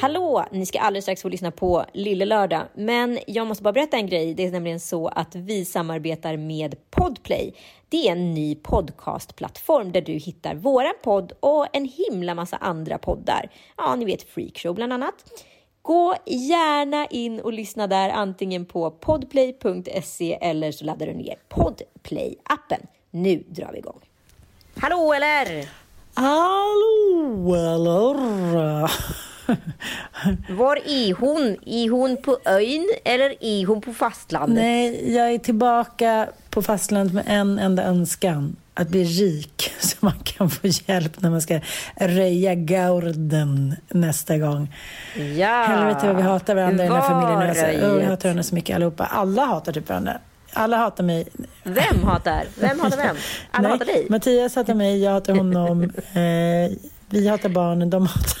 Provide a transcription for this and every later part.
Hallå! Ni ska alldeles strax få lyssna på Lille Lördag. Men jag måste bara berätta en grej. Det är nämligen så att vi samarbetar med Podplay. Det är en ny podcastplattform där du hittar våran podd och en himla massa andra poddar. Ja, ni vet Freakshow bland annat. Gå gärna in och lyssna där antingen på podplay.se eller så laddar du ner Podplay-appen. Nu drar vi igång. Hallå eller? Hallå eller? Var är hon? Är hon på ön eller är hon på fastlandet? Nej, jag är tillbaka på fastlandet med en enda önskan. Att bli rik så man kan få hjälp när man ska röja gaurden nästa gång. Ja. Helvete vad vi hatar varandra i den här familjen. Alltså, oh, röjet. hatar varandra så mycket allihopa. Alla hatar typ varandra. Alla hatar mig. Vem hatar? Vem hatar vem? Alla Nej, hatar dig? Mattias hatar mig, jag hatar honom. eh, vi hatar barnen, de hatar...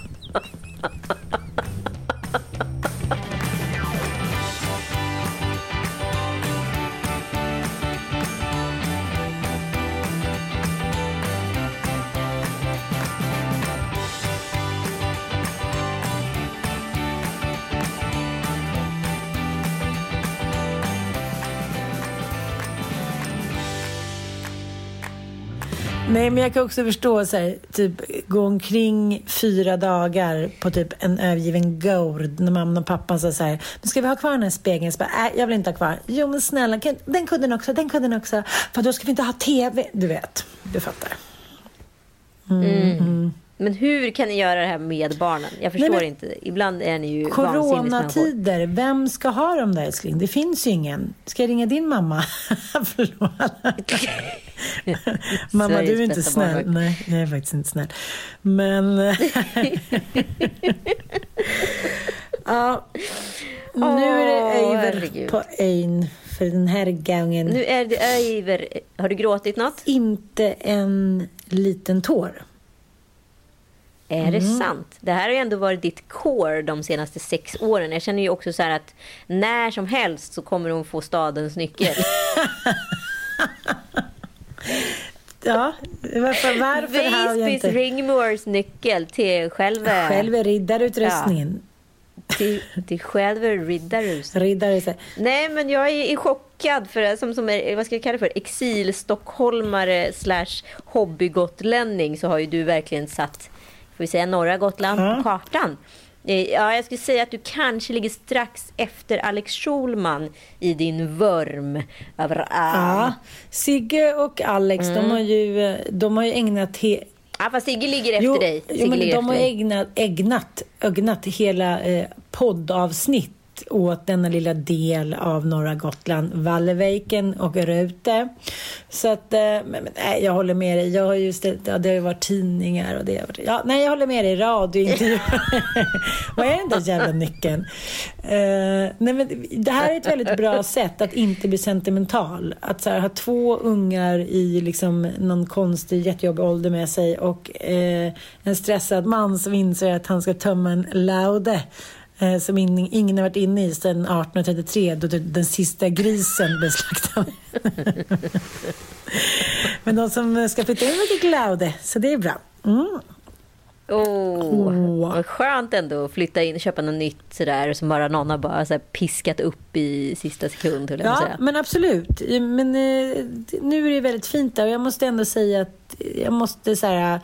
Nej, men jag kan också förstå så här, typ gå omkring fyra dagar på typ en övergiven gourd när mamma och pappa sa så här, men ska vi ha kvar den här spegeln? Så bara, äh, jag vill inte ha kvar. Jo, men snälla, kan, den kudden också, den kudden också. För då ska vi inte ha TV. Du vet, du fattar. Men hur kan ni göra det här med barnen? Jag förstår Nej, men- inte. Ibland är ni ju. Coronatider, vem ska ha dem där älskling? Det finns ju ingen. Ska jag ringa din mamma? Förlåt. mamma, du är inte snäll. Nej, jag är faktiskt inte snäll. Men... ja. Nu är det över på ön för den här gången. Nu är det över. Har du gråtit något? Inte en liten tår. Är det Mm. sant? Det här har ju ändå varit ditt core de senaste sex åren. Jag känner ju också så här att när som helst så kommer hon få stadens nyckel. Ja, varför, varför har jag inte... Ringmores nyckel till själva... Själv är riddarutrustningen. Till, till själva riddarhuset. Nej, men jag är, är chockad för som, som är, vad ska jag kalla det för, exil-stockholmare slash hobbygotlänning så har ju du verkligen satt, vi säga norra Gotland Ja. på kartan. Eh, Ja, jag skulle säga att du kanske ligger strax efter Alex Schulman i din vurm över Ja. Sigge och Alex, Mm. de, har ju, de har ju ägnat... He- Ja, fast Sigge ligger efter dig. Sigge jo, men de har ägnat, ägnat, ögnat hela eh, poddavsnitt åt denna lilla del av norra Gotland, Valleviken och Rute. Så att, eh, men, nej, jag håller med dig. Jag har ju ställt, ja, det har ju varit tidningar och det har varit, ja, nej, jag håller med dig. Radiointervjuer. Vad är den där jävla nyckeln? Eh, nej, men det här är ett väldigt bra sätt att inte bli sentimental. Att så här, ha två ungar i liksom, någon konstig, jättejobbig ålder med sig och eh, en stressad man som inser att han ska tömma en laude eh, som in, ingen har varit inne i sedan 1833 då den sista grisen blev slaktad. Men de som ska flytta in fick laude, så det är bra. Mm. Åh, Åh. vad skönt ändå att flytta in och köpa något nytt sådär som bara någon har bara så piskat upp i sista sekund. Ja, säga. men absolut. Men eh, nu är det väldigt fint där och jag måste ändå säga att jag måste så här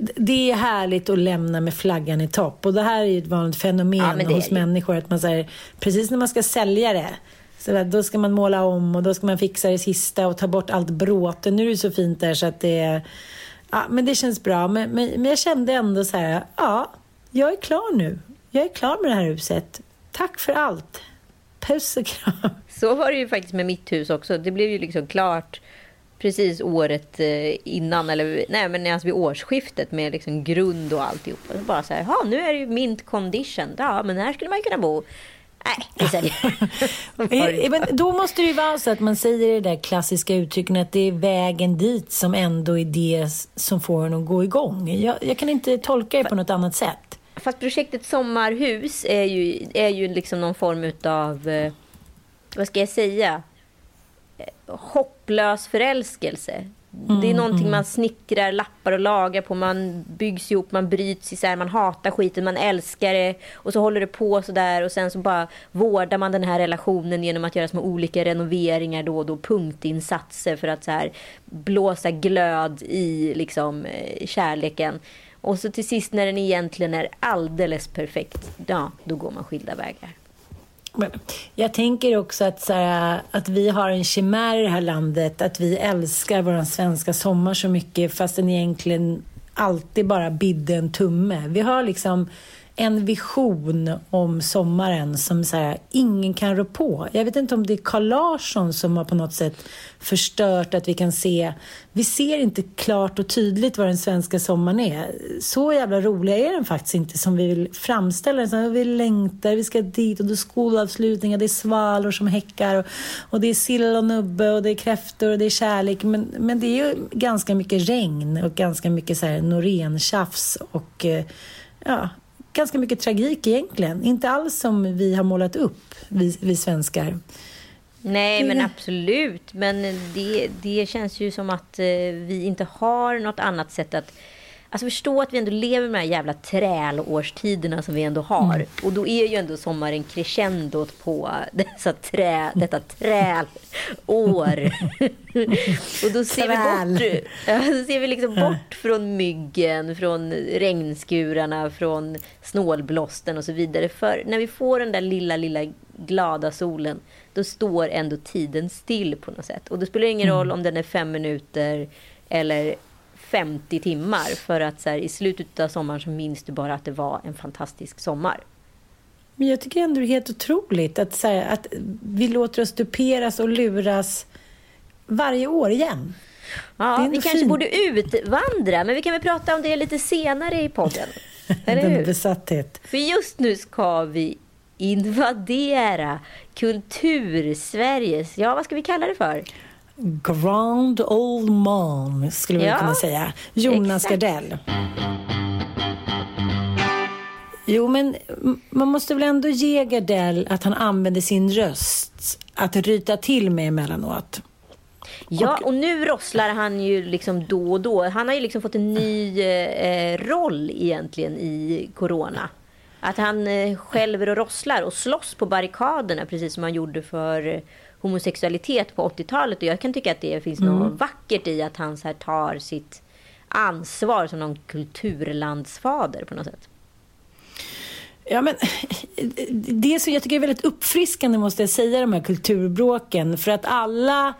det är härligt att lämna med flaggan i topp och det här är ju ett vanligt fenomen Ja, hos människor att man säger precis när man ska sälja det Så där, då ska man måla om och då ska man fixa det sista och ta bort allt bråte. Nu är det så fint där så att det. Ja, men det känns bra. Men, men, men jag kände ändå så här, ja, jag är klar nu. Jag är klar med det här huset. Tack för allt. Puss och kram. Så var det ju faktiskt med mitt hus också. Det blev ju liksom klart precis året eh, innan, eller nej men alltså vid årsskiftet med liksom grund och alltihopa. Så bara så här, ja nu är det ju mint condition. Ja, men här skulle man ju kunna bo. Nej, vi säljer. men då måste det ju vara så att man säger det där klassiska uttrycket att det är vägen dit som ändå är det som får en att gå igång. Jag, jag kan inte tolka det på något annat sätt. Fast projektet Sommarhus är ju, är ju liksom någon form av, eh, vad ska jag säga, eh, hopplös förälskelse. Mm, det är mm, någonting mm. man snickrar, lappar och lagar på. Man byggs ihop, man bryts isär, man hatar skiten, man älskar det. Och så håller det på sådär och sen så bara vårdar man den här relationen genom att göra små olika renoveringar då och då. Punktinsatser för att så här blåsa glöd i liksom eh, kärleken. Och så till sist när den egentligen är alldeles perfekt, ja, då går man skilda vägar. Men jag tänker också att, så här, att vi har en chimär i det här landet, att vi älskar vår svenska sommar så mycket fast den egentligen alltid bara bidde en tumme. Vi har liksom en vision om sommaren som så här, ingen kan rå på. Jag vet inte om det är Carl Larsson som har på något sätt förstört att vi kan se. Vi ser inte klart och tydligt vad den svenska sommaren är. Så jävla roliga är den faktiskt inte som vi vill framställa den. Vi längtar, vi ska dit och det är skolavslutningar, det är svalor som häckar och, och det är sill och nubbe och det är kräftor och det är kärlek. Men, men det är ju ganska mycket regn och ganska mycket så här Norén-tjafs och eh, ja, ganska mycket tragik egentligen. Inte alls som vi har målat upp, vi, vi svenskar. Nej, men absolut. Men det, det känns ju som att eh, vi inte har något annat sätt att Alltså förstå att vi ändå lever med de här jävla trälårstiderna som vi ändå har. Mm. Och då är ju ändå sommaren crescendot på dessa trä, detta trälår. och då ser Träl. vi bort, då ser vi liksom bort från myggen, från regnskurarna, från snålblåsten och så vidare. För när vi får den där lilla, lilla glada solen, då står ändå tiden still på något sätt. Och det spelar ingen mm. roll om den är fem minuter eller 50 timmar för att så här, i slutet av sommaren så minns du bara att det var en fantastisk sommar. Men jag tycker ändå det är helt otroligt att, så här, att vi låter oss duperas och luras varje år igen. Ja, vi kanske fint. borde utvandra, men vi kan väl prata om det lite senare i podden. Eller hur? besatthet. För just nu ska vi invadera kultur-Sveriges, ja vad ska vi kalla det för? Grand Old Mom, skulle vi ja, kunna säga. Jonas exakt. Gardell. Jo, men man måste väl ändå ge Gardell att han använder sin röst att ryta till med emellanåt. Ja, och nu rosslar han ju liksom då och då. Han har ju liksom fått en ny eh, roll egentligen i corona. Att han eh, skälver och rosslar och slåss på barrikaderna precis som han gjorde för homosexualitet på 80-talet. Och jag kan tycka att det finns mm. något vackert i att han så här tar sitt ansvar som någon kulturlandsfader på något sätt. Ja, men det som jag tycker är väldigt uppfriskande måste jag säga, de här kulturbråken. För att alla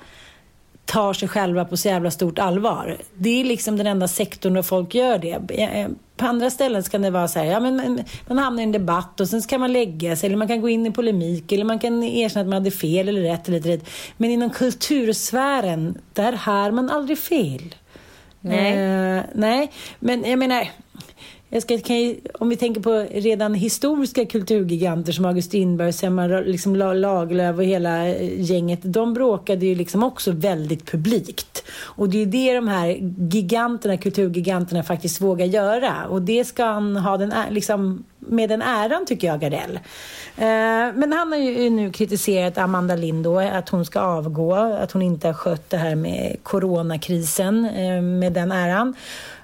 tar sig själva på så jävla stort allvar. Det är liksom den enda sektorn där folk gör det. På andra ställen kan det vara så här, ja, men man hamnar i en debatt och sen kan man lägga sig eller man kan gå in i polemik eller man kan erkänna att man hade fel eller rätt eller rätt. Men inom kultursfären, där hör man aldrig fel. Nej. Uh, nej, men jag menar, jag ska, kan, om vi tänker på redan historiska kulturgiganter som August Strindberg, Selma liksom Lagerlöf och hela eh, gänget. De bråkade ju liksom också väldigt publikt. Och det är det de här giganterna, kulturgiganterna faktiskt vågar göra. Och det ska han ha den, liksom, med den äran tycker jag, Gardell. Eh, men han har ju nu kritiserat Amanda Lind då, att hon ska avgå, att hon inte har skött det här med coronakrisen eh, med den äran.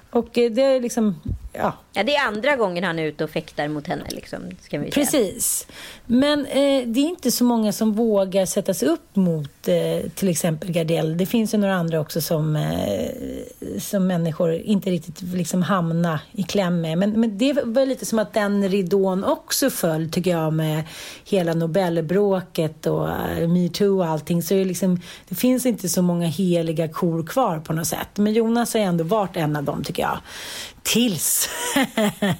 Och eh, det är liksom, ja. Ja, det är andra gången han är ute och fäktar mot henne. Liksom, ska vi Precis. Men eh, det är inte så många som vågar sätta sig upp mot eh, till exempel Gardell. Det finns ju några andra också som, eh, som människor inte riktigt liksom hamna i kläm med. Men, men det var lite som att den ridån också föll, tycker jag, med hela Nobelbråket och uh, metoo och allting. Så det, liksom, det finns inte så många heliga kor kvar på något sätt. Men Jonas har ändå varit en av dem, tycker jag. Tills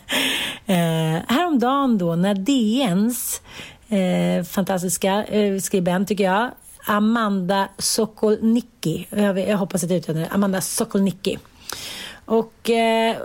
eh, häromdagen då när DNs eh, fantastiska eh, skribent, tycker jag, Amanda Sokolnicki. Jag, jag hoppas att jag uttalar det. Amanda Sokolnicki. Och eh,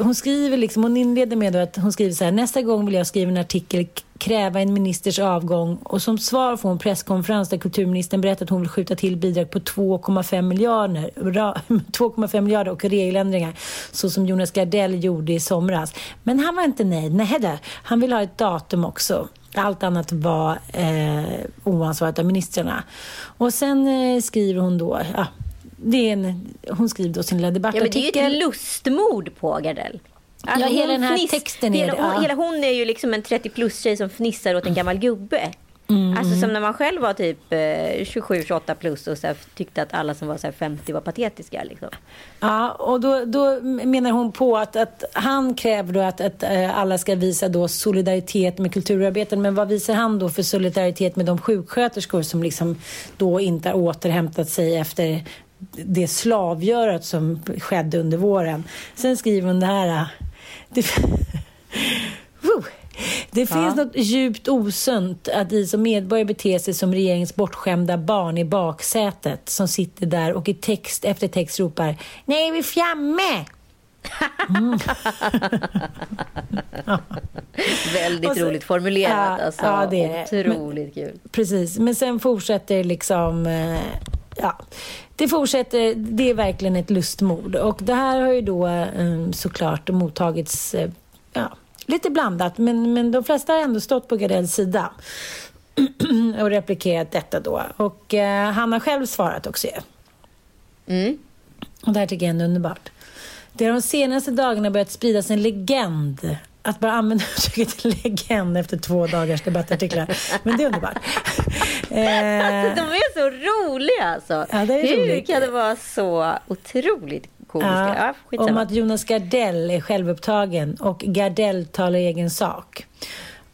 hon skriver liksom, hon inleder med att hon skriver så här, nästa gång vill jag skriva en artikel kräva en ministers avgång och som svar får hon presskonferens där kulturministern berättar att hon vill skjuta till bidrag på 2,5 miljarder, 2,5 miljarder och regeländringar så som Jonas Gardell gjorde i somras. Men han var inte nöjd. Nej, då. han vill ha ett datum också. Allt annat var eh, oansvarigt av ministrarna. Och sen eh, skriver hon då, ja, det är en, hon skriver då sin lilla debattartikel. Ja, men det är ju ett lustmord på Gardell. Alltså, ja, hela den här fniss, texten är hela, det. Ja. Hela hon är ju liksom en 30-plus-tjej som fnissar åt en gammal gubbe. Mm. Alltså som när man själv var typ 27-28 plus och så tyckte att alla som var så 50 var patetiska. Liksom. Ja, och då, då menar hon på att, att han kräver då att, att äh, alla ska visa då solidaritet med kulturarbetaren. Men vad visar han då för solidaritet med de sjuksköterskor som liksom då inte har återhämtat sig efter det slavgörat som skedde under våren. Sen skriver hon det här. Det, det finns ja. något djupt osunt att vi som medborgare beter sig som regeringens bortskämda barn i baksätet som sitter där och i text efter text ropar Nej, vi är framme! Mm. ja. Väldigt så, roligt formulerat. Ja, alltså. ja, det är Otroligt Men, kul. Precis, men sen fortsätter liksom... Eh, ja, det fortsätter. Det är verkligen ett lustmord. Och det här har ju då eh, såklart mottagits eh, ja, lite blandat. Men, men de flesta har ändå stått på Gardells sida och replikerat detta då. Och eh, han har själv svarat också mm. Och det här tycker jag är underbart. Det har de senaste dagarna börjat spridas en legend att bara använda uttrycket legend efter två dagars debattartiklar. Men det är underbart. alltså, de är så roliga alltså. Ja, Hur roligt. kan det vara så otroligt komiska? Ja, om att Jonas Gardell är självupptagen och Gardell talar egen sak.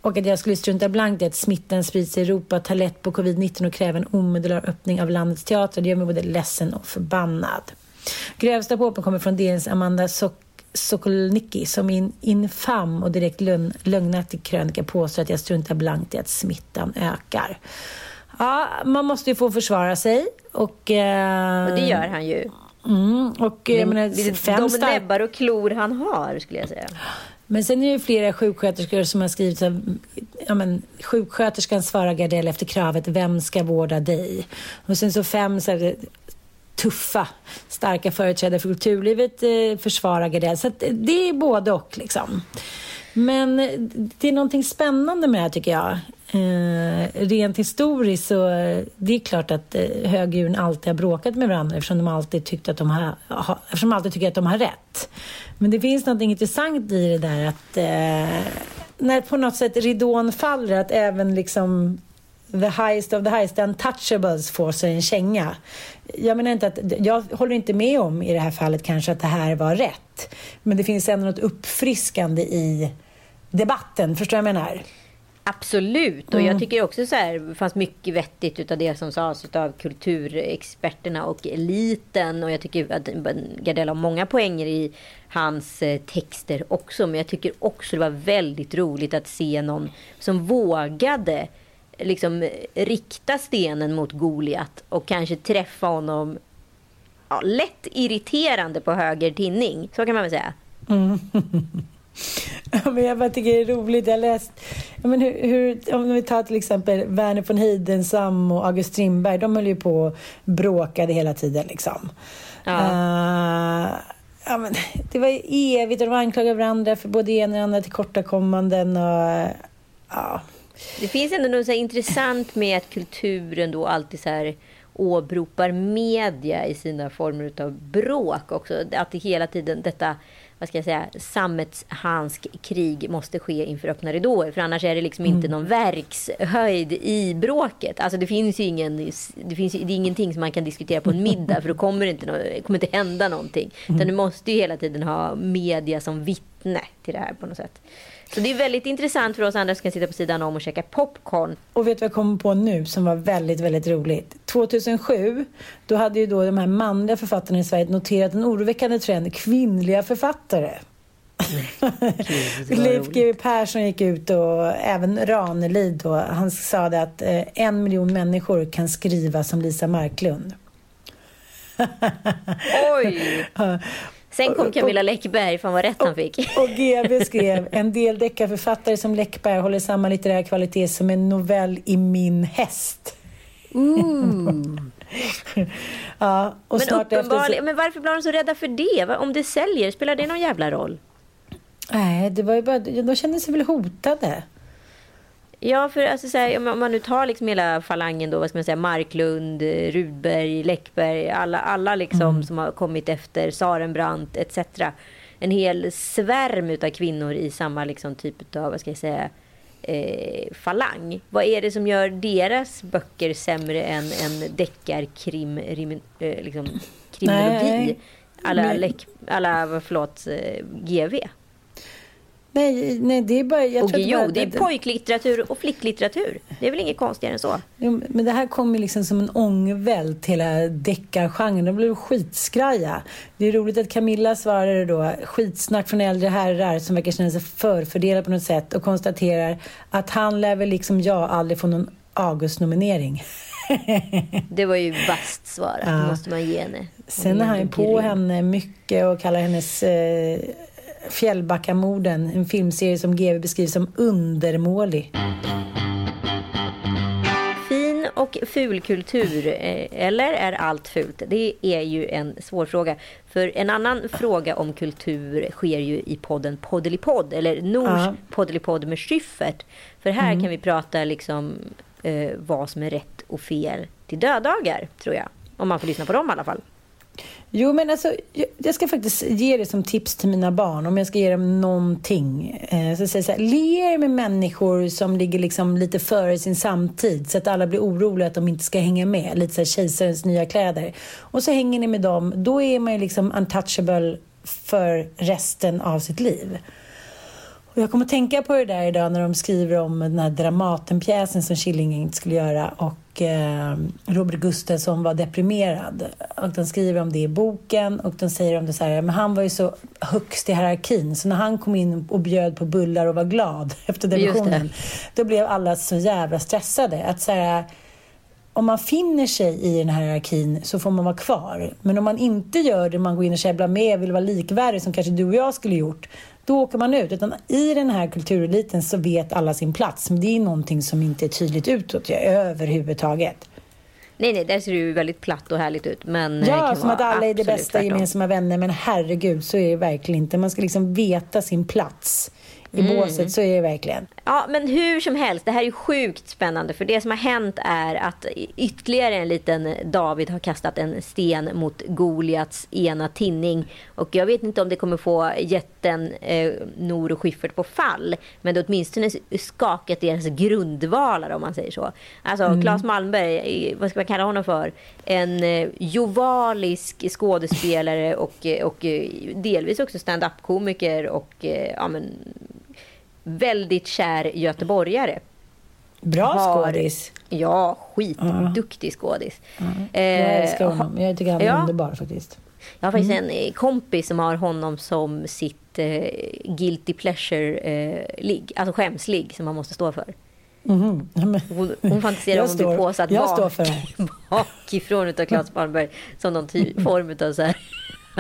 Och att jag skulle strunta blankt i att smittan sprids i Europa, ta lätt på covid-19 och kräva en omedelbar öppning av landets teatrar. Det gör mig både ledsen och förbannad. Grövsta påpen kommer från DNs Amanda Sok Sokolnicki som i en infam och direkt lögnaktig krönika påstår att jag struntar blankt i att smittan ökar. Ja, man måste ju få försvara sig. Och, eh, och det gör han ju. Mm, och, det, menar, fem de näbbar och klor han har, skulle jag säga. Men sen är det flera sjuksköterskor som har skrivit så ja, men, sjuksköterskan svarar Gardell efter kravet vem ska vårda dig? Och sen så fem så här, tuffa, starka företrädare för kulturlivet eh, försvarar Gardell. Så eh, det är både och liksom. Men eh, det är någonting spännande med det här tycker jag. Eh, rent historiskt så eh, det är klart att eh, högdjuren alltid har bråkat med varandra eftersom de alltid tyckt att de har, ha, eftersom de alltid tycker att de har rätt. Men det finns något intressant i det där att eh, när på något sätt ridån faller att även liksom the highest of the highest, the untouchables får sig en känga. Jag menar inte att, jag håller inte med om i det här fallet kanske att det här var rätt. Men det finns ändå något uppfriskande i debatten, förstår jag vad jag menar? Absolut, och mm. jag tycker också så här, det fanns mycket vettigt utav det som sades av kulturexperterna och eliten. Och jag tycker att Gardell har många poänger i hans eh, texter också. Men jag tycker också det var väldigt roligt att se någon som vågade liksom rikta stenen mot Goliat och kanske träffa honom ja, lätt irriterande på höger tinning. Så kan man väl säga. Mm. Ja, men jag bara tycker det är roligt. Jag läst, ja, men hur, hur, om vi tar till exempel Verner von Heidensam och August Strindberg. De höll ju på och bråkade hela tiden. Liksom. Ja. Uh, ja, men det var evigt och de anklagade varandra för både ena och andra tillkortakommanden. Och, ja. Det finns ändå något så intressant med att kulturen då alltid så här åberopar media i sina former av bråk också. Att det hela tiden detta vad ska jag säga, sammetshansk krig måste ske inför öppna ridåer. För annars är det liksom inte någon verkshöjd i bråket. Alltså det finns ingen, det finns ju, det är ingenting som man kan diskutera på en middag för då kommer det inte, no, kommer inte hända någonting. Utan du måste ju hela tiden ha media som vittne till det här på något sätt. Så det är väldigt intressant för oss andra som kan sitta på sidan om och käka popcorn. Och vet du vad jag kommer på nu som var väldigt, väldigt roligt? 2007, då hade ju då de här manliga författarna i Sverige noterat en oroväckande trend, kvinnliga författare. Leif GW Persson gick ut och även Ranelid då, han sa det att eh, en miljon människor kan skriva som Lisa Marklund. Oj! Sen kom Camilla Läckberg, fan vad rätt han fick. Och, och GB skrev, en del deckarförfattare som Läckberg håller samma litterär kvalitet som en novell i min häst. ja, och men efter så... men varför blev de så rädda för det? Om det säljer, spelar det någon jävla roll? Nej, det var ju bara, de kände sig väl hotade. Ja, för alltså, så här, om man nu tar liksom hela falangen då, vad ska man säga, Marklund, Rudberg, Läckberg, alla, alla liksom mm. som har kommit efter, Sarenbrant etc. En hel svärm av kvinnor i samma liksom typ av, vad ska jag säga, eh, falang. Vad är det som gör deras böcker sämre än, än deckarkrim, eh, liksom, kriminologi? Alla, Men... alla förlåt, eh, GV. Nej, nej, det är bara... Jag och jo, bara, det är pojklitteratur och flicklitteratur. Det är väl inget konstigare än så. Jo, men det här kommer liksom som en ångvält hela deckargenren. De blev skitskraja. Det är roligt att Camilla svarade då skitsnack från äldre herrar som verkar känna sig förfördelade på något sätt och konstaterar att han lär väl liksom jag aldrig få någon Augustnominering. det var ju vasst svarat, ja. måste man ge henne. Sen är han på henne mycket och kallar hennes eh, Fjällbackamorden, en filmserie som GV beskriver som undermålig. Fin och fulkultur, eh, eller är allt fult? Det är ju en svår fråga. För en annan fråga om kultur sker ju i podden Poddelipodd, eller Nors ja. Poddelipodd med Schyffert. För här mm. kan vi prata liksom eh, vad som är rätt och fel till döddagar, tror jag. Om man får lyssna på dem i alla fall. Jo, men alltså, jag ska faktiskt ge det som tips till mina barn, om jag ska ge dem någonting. Eh, så säger så här, le med människor som ligger liksom lite före sin samtid, så att alla blir oroliga att de inte ska hänga med. Lite så här kejsarens nya kläder. Och så hänger ni med dem, då är man ju liksom untouchable för resten av sitt liv. Och jag kommer att tänka på det där idag när de skriver om den här Dramatenpjäsen som Killinge inte skulle göra och eh, Robert Gustafsson var deprimerad. Och de skriver om det i boken och de säger om det så här, men han var ju så högst i hierarkin så när han kom in och bjöd på bullar och var glad efter depressionen, då blev alla så jävla stressade. Att så här, om man finner sig i den här hierarkin så får man vara kvar. Men om man inte gör det, man går in och käbblar med, vill vara likvärdig som kanske du och jag skulle gjort, då åker man ut. Utan i den här kultureliten så vet alla sin plats. Men det är någonting som inte är tydligt utåt överhuvudtaget. Nej, nej, där ser det ju väldigt platt och härligt ut. Men ja, som att alla är det bästa tvärtom. gemensamma vänner. Men herregud, så är det verkligen inte. Man ska liksom veta sin plats i mm. båset, så är det verkligen. Ja, men hur som helst, det här är ju sjukt spännande. För det som har hänt är att ytterligare en liten David har kastat en sten mot Goliats ena tinning. Och jag vet inte om det kommer få jätten eh, Nor och Schyffert på fall. Men det åtminstone skakat deras grundvalar om man säger så. Alltså mm. Claes Malmberg, vad ska man kalla honom för? En eh, jovalisk skådespelare och, och eh, delvis också stand-up-komiker och eh, ja, men, väldigt kär göteborgare. Bra har, skådis. Ja, skitduktig skådis. Uh jag älskar honom. Jag tycker han är ja. underbar faktiskt. Jag har faktiskt mm. en kompis som har honom som sitt eh, guilty pleasure-ligg. Eh, alltså skämsligg som man måste stå för. Mm. Hon, hon fantiserar om att bli påsatt bak, bakifrån av Claes Malmberg som någon form av så här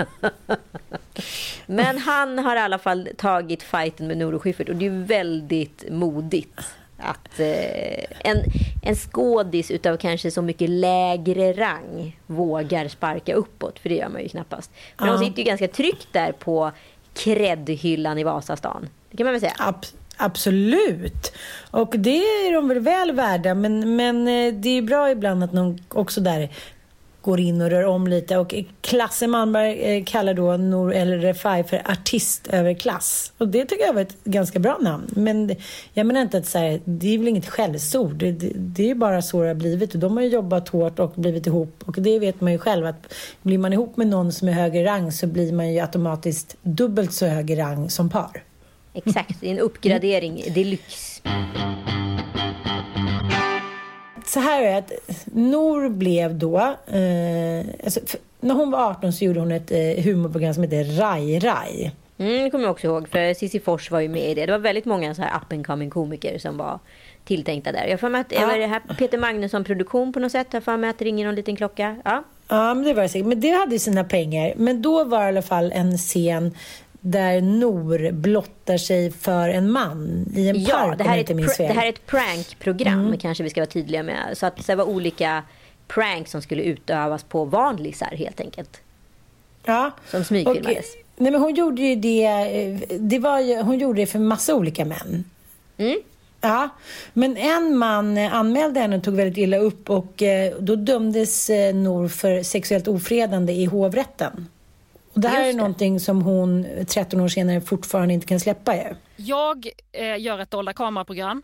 Men han har i alla fall tagit fighten med Noro Schyffert och det är väldigt modigt att eh, en, en skådis utav kanske så mycket lägre rang vågar sparka uppåt, för det gör man ju knappast. För ja. de sitter ju ganska tryggt där på kreddhyllan i Vasastan. Det kan man väl säga? Ab absolut. Och det är de väl väl värda, men, men eh, det är bra ibland att någon också där går in och rör om lite. Och Klasse Malmberg eh, kallar då Nour El Refai för artist över klass. Och det tycker jag var ett ganska bra namn. Men jag menar inte att så här, det är väl inget skällsord. Det, det, det är ju bara så det har blivit. Och de har ju jobbat hårt och blivit ihop. Och det vet man ju själv att blir man ihop med någon som är högre rang så blir man ju automatiskt dubbelt så hög i rang som par. Exakt, det är en uppgradering deluxe så här är det att Nor blev då, eh, alltså, när hon var 18 så gjorde hon ett eh, humorprogram som heter Rai Rai. Mm, det kommer jag också ihåg, för Cissi Fors var ju med i det. Det var väldigt många så här up and coming komiker som var tilltänkta där. Jag får med att, ja. det här Peter Magnusson produktion på något sätt. Jag får med att det ringer någon liten klocka. Ja. Ja, men det var det säkert. Men det hade sina pengar. Men då var det i alla fall en scen där Nor blottar sig för en man i en ja, park. Det här, är ett, det här är ett prankprogram mm. kanske vi ska vara tydliga med. Så att det var olika pranks som skulle utövas på vanlisar helt enkelt. Ja. Som smygfilmades. nej men hon gjorde ju det, det var ju, hon gjorde det för massa olika män. Mm. Ja, men en man anmälde henne och tog väldigt illa upp och eh, då dömdes eh, Nor för sexuellt ofredande i hovrätten. Och det här är någonting som hon 13 år senare fortfarande inte kan släppa ju. Jag eh, gör ett dolda kameraprogram.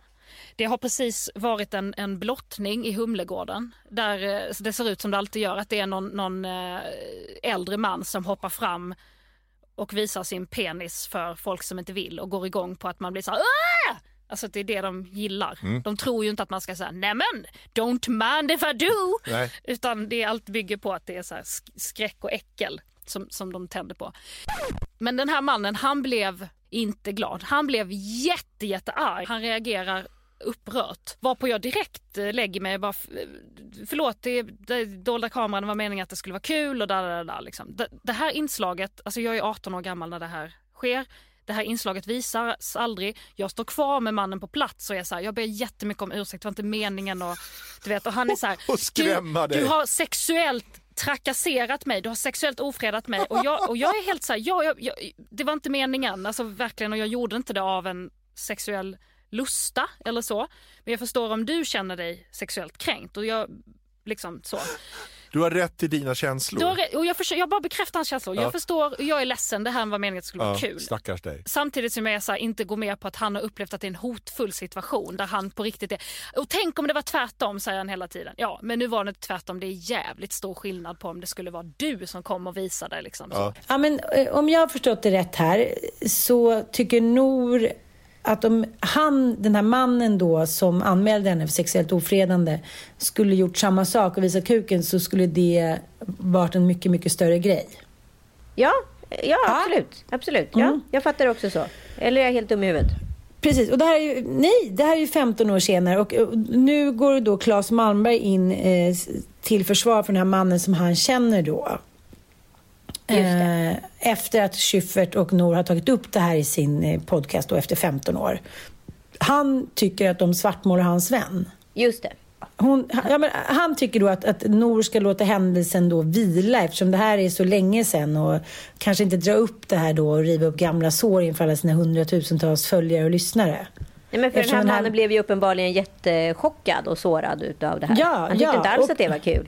Det har precis varit en, en blottning i Humlegården där eh, det ser ut som det alltid gör att det är någon, någon eh, äldre man som hoppar fram och visar sin penis för folk som inte vill och går igång på att man blir så här Aah! Alltså det är det de gillar. Mm. De tror ju inte att man ska säga nämen, don't mind if I do. Nej. Utan det allt bygger på att det är så skräck och äckel som, som de tände på. Men den här mannen, han blev inte glad. Han blev jätte, jättearg. Han reagerar upprört. Varpå jag direkt eh, lägger mig bara, förlåt, det, det dolda kameran var meningen att det skulle vara kul och där, där, där liksom. det, det här inslaget, alltså jag är 18 år gammal när det här sker. Det här inslaget visas aldrig. Jag står kvar med mannen på plats och är så här, jag ber jättemycket om ursäkt, det var inte meningen och du vet och han är så här, du, du har sexuellt trakasserat mig, du har sexuellt ofredat mig och jag, och jag är helt så här, ja, jag, jag, det var inte meningen, alltså verkligen och jag gjorde inte det av en sexuell lusta eller så. Men jag förstår om du känner dig sexuellt kränkt och jag liksom så. Du har rätt till dina känslor. Rätt, och jag, försöker, jag bara bekräftar hans känslor. Ja. Jag förstår, jag är ledsen, det här var meningen att det skulle vara kul. Stackars dig. Samtidigt som jag så här, inte går med på att han har upplevt att det är en hotfull situation där han på riktigt är... Och tänk om det var tvärtom, säger han hela tiden. Ja, men nu var det inte tvärtom. Det är jävligt stor skillnad på om det skulle vara du som kom och visade. Liksom, ja. ja, men eh, om jag har förstått det rätt här så tycker Nor att om han, den här mannen då som anmälde henne för sexuellt ofredande skulle gjort samma sak och visat kuken så skulle det varit en mycket, mycket större grej. Ja, ja absolut. Absolut. Ja, mm. Jag fattar också så. Eller är jag helt dum i huvudet? Precis, och det här är ju, nej, det här är ju 15 år senare och, och nu går då Claes Malmberg in eh, till försvar för den här mannen som han känner då. Eh, efter att Schyffert och Nor har tagit upp det här i sin eh, podcast då efter 15 år. Han tycker att de svartmålar hans vän. Just det. Hon, ja, men han tycker då att, att Nor ska låta händelsen då vila eftersom det här är så länge sedan och kanske inte dra upp det här då och riva upp gamla sår inför alla sina hundratusentals följare och lyssnare. Nej, men för den här mannen här... blev ju uppenbarligen jättechockad och sårad utav det här. Ja, han tyckte ja, inte alls och... att det var kul.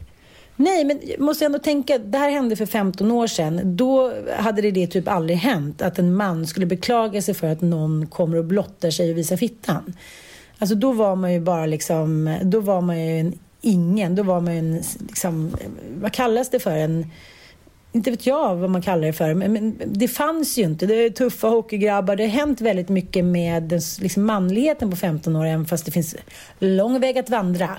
Nej, men jag måste ändå tänka, det här hände för 15 år sedan. Då hade det, det typ aldrig hänt att en man skulle beklaga sig för att någon kommer och blottar sig och visar fittan. Alltså då var man ju bara liksom, då var man ju en ingen, då var man ju en, liksom, vad kallas det för? En, inte vet jag vad man kallar det för, men, det fanns ju inte. Det är tuffa hockeygrabbar. Det har hänt väldigt mycket med liksom, manligheten på 15 år, även fast det finns lång väg att vandra.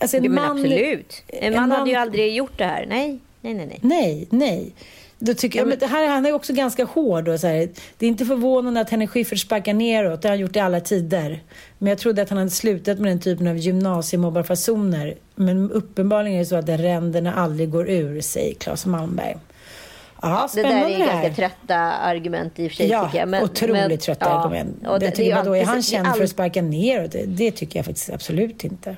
Alltså en jo, man, absolut. En en man hade ju aldrig gjort det här. Nej, nej, nej. Nej, nej. nej. Då tycker jag, men det här, han är också ganska hård. Och så här. Det är inte förvånande att Henrik Schyffert sparkar neråt. Det har han gjort i alla tider. Men jag trodde att han hade slutat med den typen av gymnasiemobbarfasoner. Men uppenbarligen är det så att ränderna aldrig går ur, säger Claes Malmberg. Ja, det där är ganska trötta argument i och för sig. Ja, jag. Men, otroligt men, trötta ja, argument. Det, det, tycker, det, är, är han känd för att sparka neråt? Det, det tycker jag faktiskt absolut inte.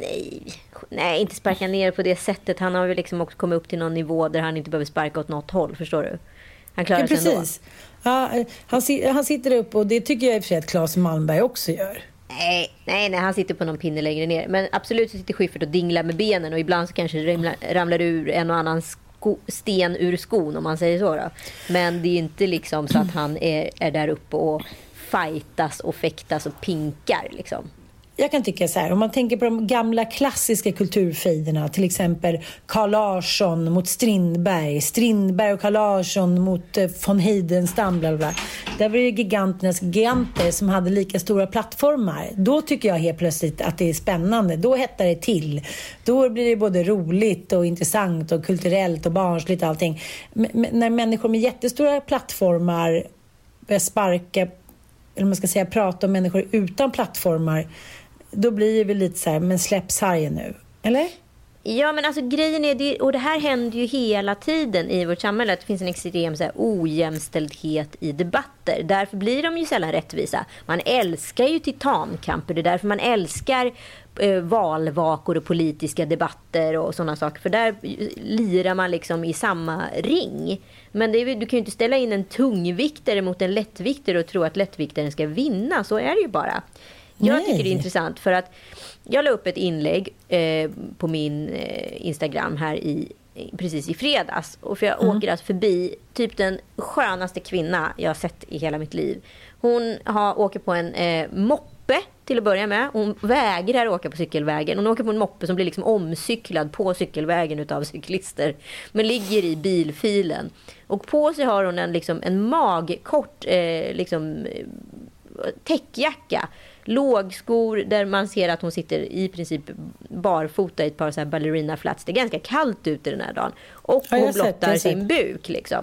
Nej, nej, inte sparka ner på det sättet. Han har väl liksom också kommit upp till någon nivå där han inte behöver sparka åt något håll. Förstår du? Han klarar ja, sig ändå. Ja, han, han sitter upp och det tycker jag i och för sig att Claes Malmberg också gör. Nej, nej, nej, han sitter på någon pinne längre ner. Men absolut så sitter Schyffert och dinglar med benen och ibland så kanske det ramlar, ramlar ur en och annan sko, sten ur skon om man säger så. Då. Men det är inte liksom så att han är, är där uppe och fightas och fäktas och pinkar liksom jag kan tycka så här, om man tänker på de gamla klassiska kulturfejderna, till exempel Carl Larsson mot Strindberg, Strindberg och Carl Larsson mot eh, von Heidenstam, bla bla. Där var det giganternas giganter som hade lika stora plattformar. Då tycker jag helt plötsligt att det är spännande. Då hettar det till. Då blir det både roligt och intressant och kulturellt och barnsligt och allting. Men när människor med jättestora plattformar börjar sparka eller man ska säga prata om människor utan plattformar då blir det väl lite så här, men släpp sargen nu. Eller? Ja, men alltså grejen är, det, och det här händer ju hela tiden i vårt samhälle, att det finns en extrem så här, ojämställdhet i debatter. Därför blir de ju sällan rättvisa. Man älskar ju titankamper, det är därför man älskar eh, valvakor och politiska debatter och sådana saker. För där lirar man liksom i samma ring. Men det är, du kan ju inte ställa in en tungviktare mot en lättviktare och tro att lättviktaren ska vinna. Så är det ju bara. Jag Nej. tycker det är intressant för att jag la upp ett inlägg eh, på min eh, Instagram här i precis i fredags. Och för jag mm. åker alltså förbi typ den skönaste kvinna jag har sett i hela mitt liv. Hon har, åker på en eh, moppe till att börja med. Hon vägrar åka på cykelvägen. Hon åker på en moppe som blir liksom omcyklad på cykelvägen utav cyklister. Men ligger i bilfilen. Och på sig har hon en, liksom, en magkort eh, liksom, eh, täckjacka lågskor där man ser att hon sitter i princip barfota i ett par så här ballerina flats. Det är ganska kallt ute den här dagen. Och hon blottar sin buk liksom.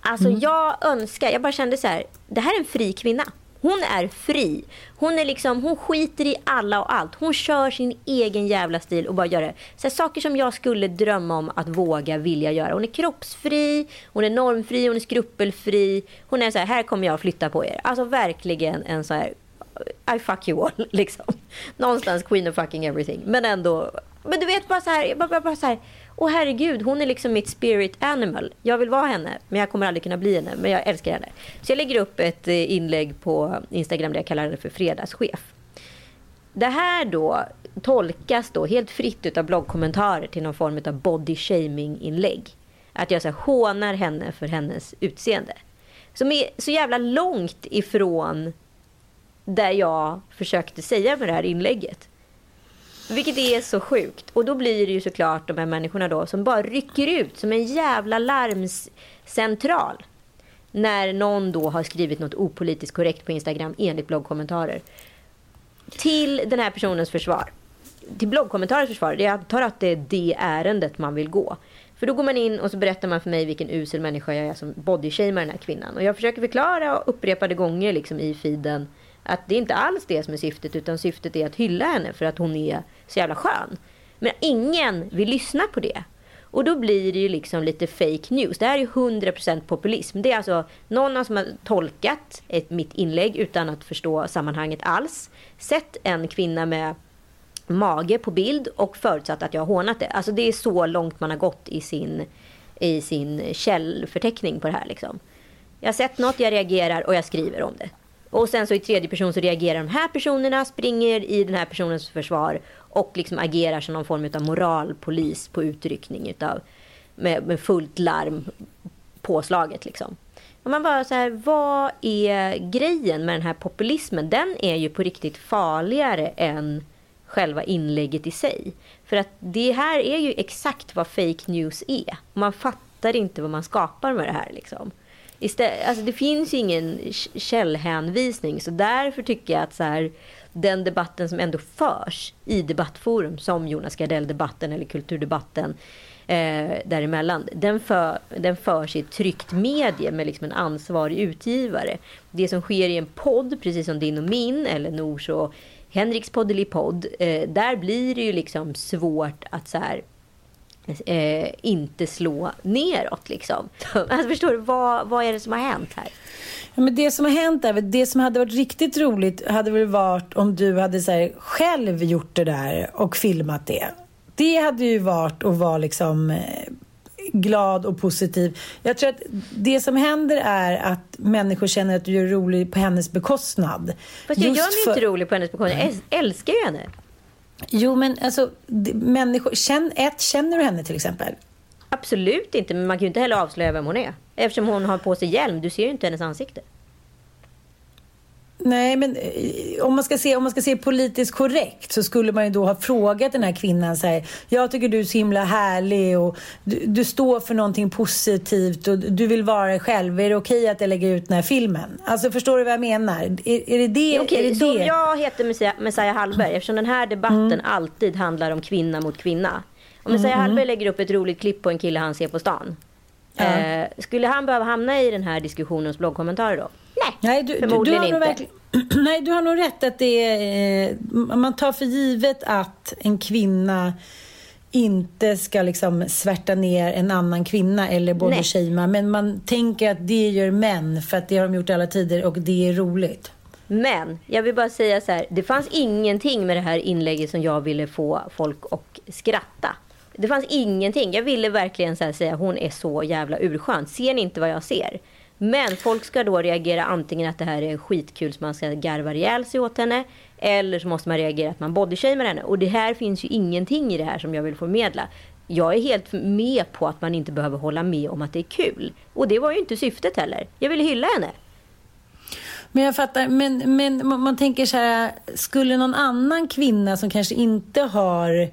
Alltså mm. jag önskar, jag bara kände så här, det här är en fri kvinna. Hon är fri. Hon är liksom, hon skiter i alla och allt. Hon kör sin egen jävla stil och bara gör det. Så här, saker som jag skulle drömma om att våga vilja göra. Hon är kroppsfri, hon är normfri, hon är skrupelfri. Hon är så här, här kommer jag att flytta på er. Alltså verkligen en så här i fuck you all. Liksom. Någonstans queen of fucking everything. Men ändå. Men du vet bara så här. Bara, bara så här. Åh herregud, hon är liksom mitt spirit animal. Jag vill vara henne, men jag kommer aldrig kunna bli henne. Men jag älskar henne. Så jag lägger upp ett eh, inlägg på Instagram där jag kallar henne för fredagschef. Det här då tolkas då helt fritt av bloggkommentarer till någon form av body shaming inlägg. Att jag så här, hånar henne för hennes utseende. Som är så jävla långt ifrån där jag försökte säga med det här inlägget. Vilket är så sjukt. Och då blir det ju såklart de här människorna då som bara rycker ut som en jävla larmcentral. När någon då har skrivit något opolitiskt korrekt på Instagram enligt bloggkommentarer. Till den här personens försvar. Till bloggkommentarens försvar. Jag antar att det är det ärendet man vill gå. För då går man in och så berättar man för mig vilken usel människa jag är som bodyshamear den här kvinnan. Och jag försöker förklara upprepade gånger liksom i feeden att det är inte alls det som är syftet utan syftet är att hylla henne för att hon är så jävla skön. Men ingen vill lyssna på det. Och då blir det ju liksom lite fake news. Det här är ju 100% populism. Det är alltså någon som har tolkat ett, mitt inlägg utan att förstå sammanhanget alls. Sett en kvinna med mage på bild och förutsatt att jag har hånat det. Alltså det är så långt man har gått i sin, i sin källförteckning på det här liksom. Jag har sett något, jag reagerar och jag skriver om det. Och sen så i tredje person så reagerar de här personerna, springer i den här personens försvar och liksom agerar som någon form av moralpolis på utryckning utav, med, med fullt larm påslaget. Liksom. Och man bara så här, vad är grejen med den här populismen? Den är ju på riktigt farligare än själva inlägget i sig. För att det här är ju exakt vad fake news är. Man fattar inte vad man skapar med det här. Liksom. Istället, alltså det finns ju ingen källhänvisning så därför tycker jag att så här, den debatten som ändå förs i debattforum som Jonas Gardell-debatten eller kulturdebatten eh, däremellan. Den, för, den förs i ett tryckt medie med liksom en ansvarig utgivare. Det som sker i en podd, precis som din och min eller Nors och Henriks podd, eh, där blir det ju liksom svårt att så här, eh, inte slå neråt. Liksom. Alltså, förstår du, vad, vad är det som har hänt här? Ja, men det som har hänt är det som hade varit riktigt roligt hade väl varit om du hade så här, själv gjort det där och filmat det. Det hade ju varit att vara liksom eh, glad och positiv. Jag tror att det som händer är att människor känner att du är rolig på hennes bekostnad. Fast jag Just gör mig för... inte rolig på hennes bekostnad. Jag älskar ju henne. Jo, men alltså, människor, känn, ett, känner du henne till exempel? Absolut inte, men man kan ju inte heller avslöja vem hon är. Eftersom hon har på sig hjälm, du ser ju inte hennes ansikte. Nej, men eh, om man, ska se, om man ska se politiskt korrekt så skulle man ju då ha frågat den här kvinnan så här, jag tycker du är så himla härlig och du, du står för någonting positivt och du vill vara dig själv. Är det okej okay att jag lägger ut den här filmen? Alltså förstår du vad jag menar? Är, är det det? Okej, okay, så det? jag heter Messiah, Messiah Hallberg, eftersom den här debatten mm. alltid handlar om kvinna mot kvinna. Om Messiah mm. Hallberg lägger upp ett roligt klipp på en kille han ser på stan. Ja. Eh, skulle han behöva hamna i den här diskussionens bloggkommentarer då? Nej, Nej du, förmodligen du, du inte. Nej, du har nog rätt att det är... Eh, man tar för givet att en kvinna inte ska liksom svärta ner en annan kvinna eller bodyshamea. Men man tänker att det gör män för att det har de gjort alla tider och det är roligt. Men jag vill bara säga så här. Det fanns ingenting med det här inlägget som jag ville få folk att skratta. Det fanns ingenting. Jag ville verkligen så säga hon är så jävla urskön. Ser ni inte vad jag ser? Men folk ska då reagera antingen att det här är skitkul så man ska garva ihjäl sig åt henne. Eller så måste man reagera att man bodyshamear henne. Och det här finns ju ingenting i det här som jag vill förmedla. Jag är helt med på att man inte behöver hålla med om att det är kul. Och det var ju inte syftet heller. Jag ville hylla henne. Men jag fattar, men, men man tänker så här, skulle någon annan kvinna som kanske inte har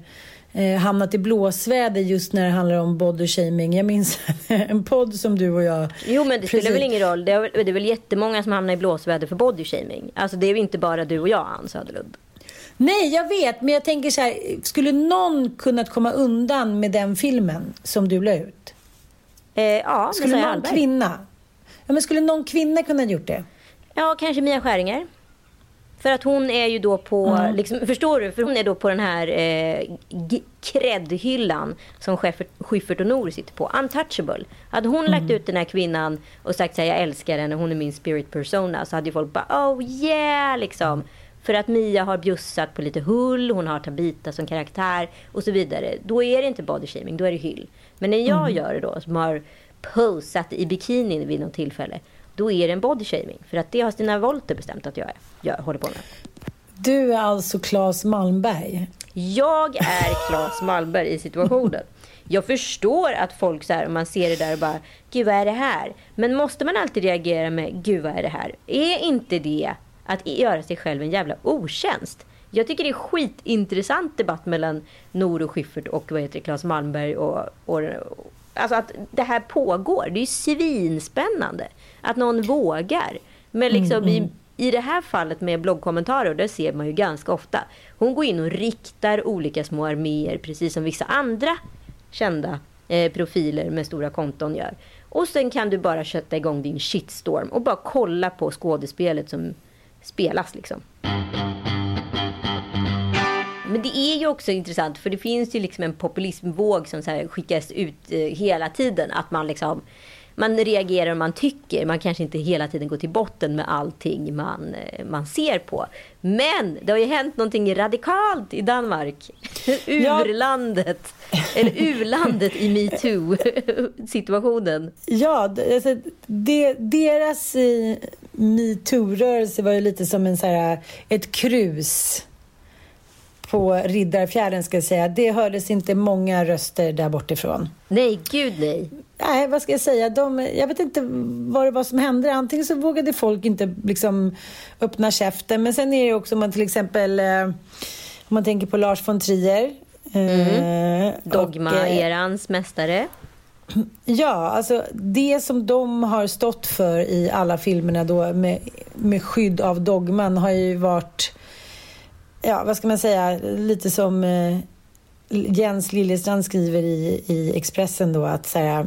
eh, hamnat i blåsväder just när det handlar om body shaming. Jag minns en podd som du och jag... Jo, men det spelar väl ingen roll. Det är, det är väl jättemånga som hamnar i blåsväder för body shaming. Alltså det är inte bara du och jag, Ann Söderlund. Nej, jag vet, men jag tänker så här. Skulle någon kunnat komma undan med den filmen som du la ut? Eh, ja, Skulle någon Hallberg. kvinna? Ja, men skulle någon kvinna kunna gjort det? Ja, kanske Mia Skäringer. För att hon är ju då på, mm. liksom, förstår du? För hon är då på den här eh, kreddhyllan som Schyffert och Nor sitter på. Untouchable. Hade hon mm. lagt ut den här kvinnan och sagt att jag älskar henne, hon är min spirit persona. Så hade ju folk bara oh yeah liksom. För att Mia har bjussat på lite hull, hon har Tabita som karaktär och så vidare. Då är det inte body shaming, då är det hyll. Men när jag mm. gör det då, som har posat i bikini vid något tillfälle då är det en body shaming. För att det har Stina Wollter bestämt att jag, är, jag håller på med. Du är alltså Claes Malmberg? Jag är Claes Malmberg i situationen. Jag förstår att folk så här, man ser det där och bara, gud vad är det här? Men måste man alltid reagera med, gud vad är det här? Är inte det att göra sig själv en jävla otjänst? Jag tycker det är skitintressant debatt mellan Nor Schyffert och vad heter det, Claes Malmberg och, och, Alltså att det här pågår. Det är ju svinspännande. Att någon vågar. Men liksom mm, mm. I, det här fallet med bloggkommentarer, där ser man ju ganska ofta. Hon går in och riktar olika små arméer, precis som vissa andra kända eh, profiler med stora konton gör. Och sen kan du bara kötta igång din shitstorm och bara kolla på skådespelet som spelas liksom. Men det är ju också intressant för det finns ju liksom en populismvåg som så här skickas ut eh, hela tiden. Att man liksom man reagerar och man tycker. Man kanske inte hela tiden går till botten med allting man, eh, man ser på. Men det har ju hänt någonting radikalt i Danmark. Urlandet. Ja. Eller urlandet i metoo-situationen. Ja, alltså, det, deras eh, metoo-rörelse var ju lite som en, så här, ett krus på Riddarfjärden ska jag säga. Det hördes inte många röster där bortifrån. Nej, gud nej. Nej, vad ska jag säga? De, jag vet inte vad det var som hände. Antingen så vågade folk inte liksom öppna käften. Men sen är det också om man till exempel eh, om man tänker på Lars von Trier. Mm. Eh, Dogma-erans mästare. Ja, alltså det som de har stått för i alla filmerna då med, med skydd av dogman har ju varit ja, vad ska man säga, lite som eh, Jens Liljestrand skriver i, i Expressen då att så här,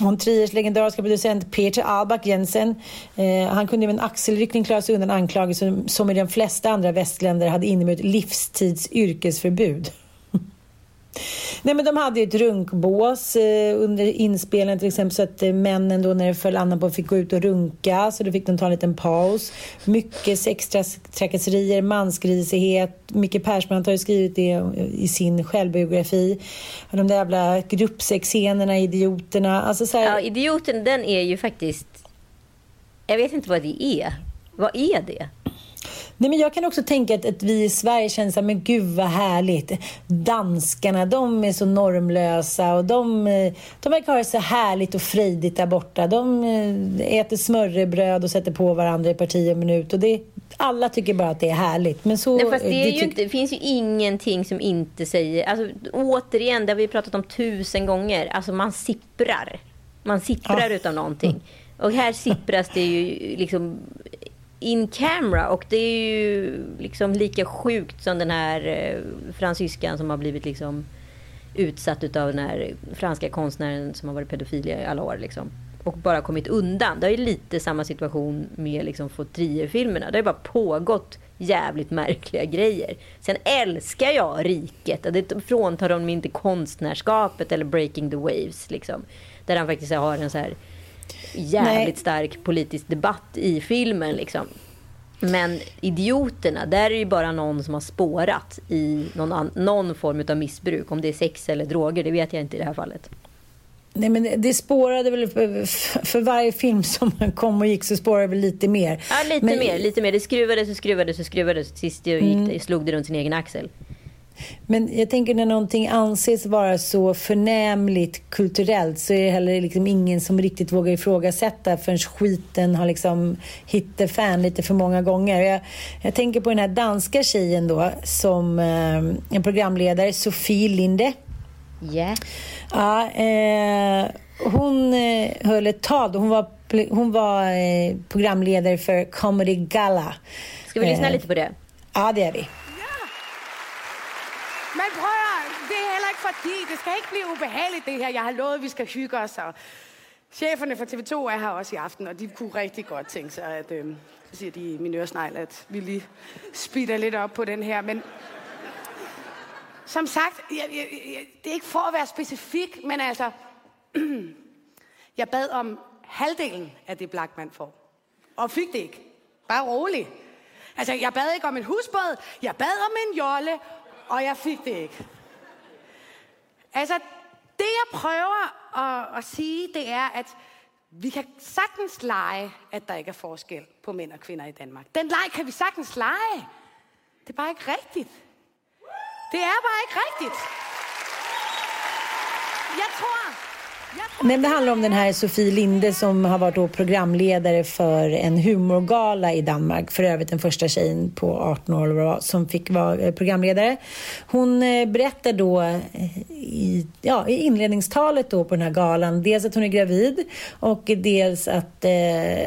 von Triers legendariska producent Peter Albach Jensen. Eh, han kunde med en axelryckning klara sig undan anklagelser som i de flesta andra västländer hade inneburit livstids yrkesförbud. Nej, men de hade ju ett runkbås eh, under inspelningen till exempel så att eh, männen då när det föll andan på fick gå ut och runka så då fick de ta en liten paus. Mycket sextrakasserier, mansgrisighet. Micke Persbrandt har ju skrivit det eh, i sin självbiografi. De där jävla gruppsexscenerna, idioterna. Alltså så här... Ja, idioten den är ju faktiskt... Jag vet inte vad det är. Vad är det? Nej, men jag kan också tänka att, att vi i Sverige känner så här, men gud vad härligt. Danskarna, de är så normlösa och de, eh, de verkar ha det så härligt och frejdigt där borta. De eh, äter smörrebröd och sätter på varandra i parti och minut. Och det, alla tycker bara att det är härligt. Men så, Nej, fast det, det, inte, det finns ju ingenting som inte säger... Alltså, återigen, det har vi pratat om tusen gånger. Alltså man sipprar. Man sipprar ja. utav någonting. Och här sippras det ju liksom in camera och det är ju liksom lika sjukt som den här eh, fransyskan som har blivit liksom utsatt utav den här franska konstnären som har varit pedofil i alla år liksom. Och bara kommit undan. Det är lite samma situation med liksom Fautrier-filmerna. Det har ju bara pågått jävligt märkliga grejer. Sen älskar jag riket. Det fråntar dem inte konstnärskapet eller breaking the waves. Liksom. Där han faktiskt har en så här jävligt Nej. stark politisk debatt i filmen. Liksom. Men idioterna, där är det ju bara någon som har spårat i någon, någon form av missbruk. Om det är sex eller droger, det vet jag inte i det här fallet. Nej, men det spårade väl för, varje film som kom och gick så spårade det lite mer. Ja, lite men... mer. lite mer. Det skruvades och skruvades och skruvades. Sist gick, mm. slog det runt sin egen axel. Men jag tänker när någonting anses vara så förnämligt kulturellt så är det heller liksom ingen som riktigt vågar ifrågasätta förrän skiten har liksom hittat fan lite för många gånger. Jag, jag, tänker på den här danska tjejen då som eh, en programledare, Sofie Linde. Yeah. Ja, eh, hon eh, höll ett tal. Hon var, hon var eh, programledare för Comedy Gala. Ska vi lyssna eh, lite på det? Ja, det gör vi. Men prøv det er heller ikke fordi, det skal ikke blive ubehageligt det her. Jeg har lovet, at vi skal hygge os, og cheferne fra TV2 er her også i aften, og de kunne rigtig godt tænke sig, at, øh, så siger de i min øresnegl, at vi lige speeder lidt op på den her. Men som sagt, jeg, jeg, jeg, det er ikke for at være specifik, men altså, jeg bad om halvdelen af det Blackman får, og fik det ikke. Bare rolig. Altså, jeg bad ikke om en husbåd, jeg bad om en jolle, og jeg fik det ikke. Altså, det jeg prøver at, at sige, det er, at vi kan sagtens lege, at der ikke er forskel på mænd og kvinder i Danmark. Den leg kan vi sagtens lege. Det er bare ikke rigtigt. Det er bare ikke rigtigt. Jeg tror, Nej, det handlar om den här Sofie Linde som har varit då programledare för en humorgala i Danmark. För övrigt den första tjejen på 18 år som fick vara eh, programledare. Hon eh, berättar då eh, i, ja, i inledningstalet då på den här galan dels att hon är gravid och dels att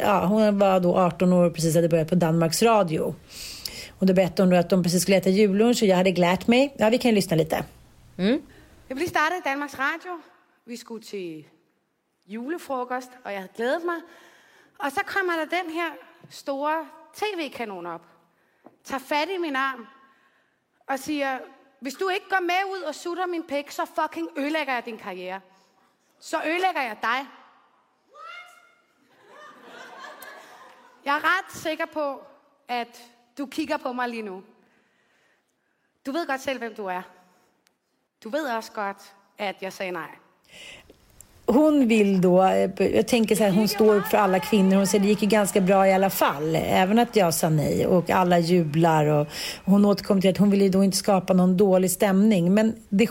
ja, hon var då 18 år och precis hade börjat på Danmarks Radio. Och då berättade hon då att de precis skulle äta jullunch och jag hade glärt mig. Ja, vi kan lyssna lite. Mm. Jag blir startet i Danmarks Radio. Vi skulle til julefrokost, og jeg havde glædet mig. Og så kommer der den her store tv-kanon op, tager fat i min arm og siger, hvis du ikke går med ud og sutter min pæk, så fucking ødelægger jeg din karriere. Så ødelægger jeg dig. Jeg er ret sikker på, at du kigger på mig lige nu. Du ved godt selv, hvem du er. Du ved også godt, at jeg sagde nej hon vill då, eh, jag tänker så här, hon står upp för alla kvinnor. Hon säger det gick ju ganska bra i alla fall, även att jag sa nej och alla jublar. Och, hon återkommer till att hon vill ju då inte skapa någon dålig stämning. Men det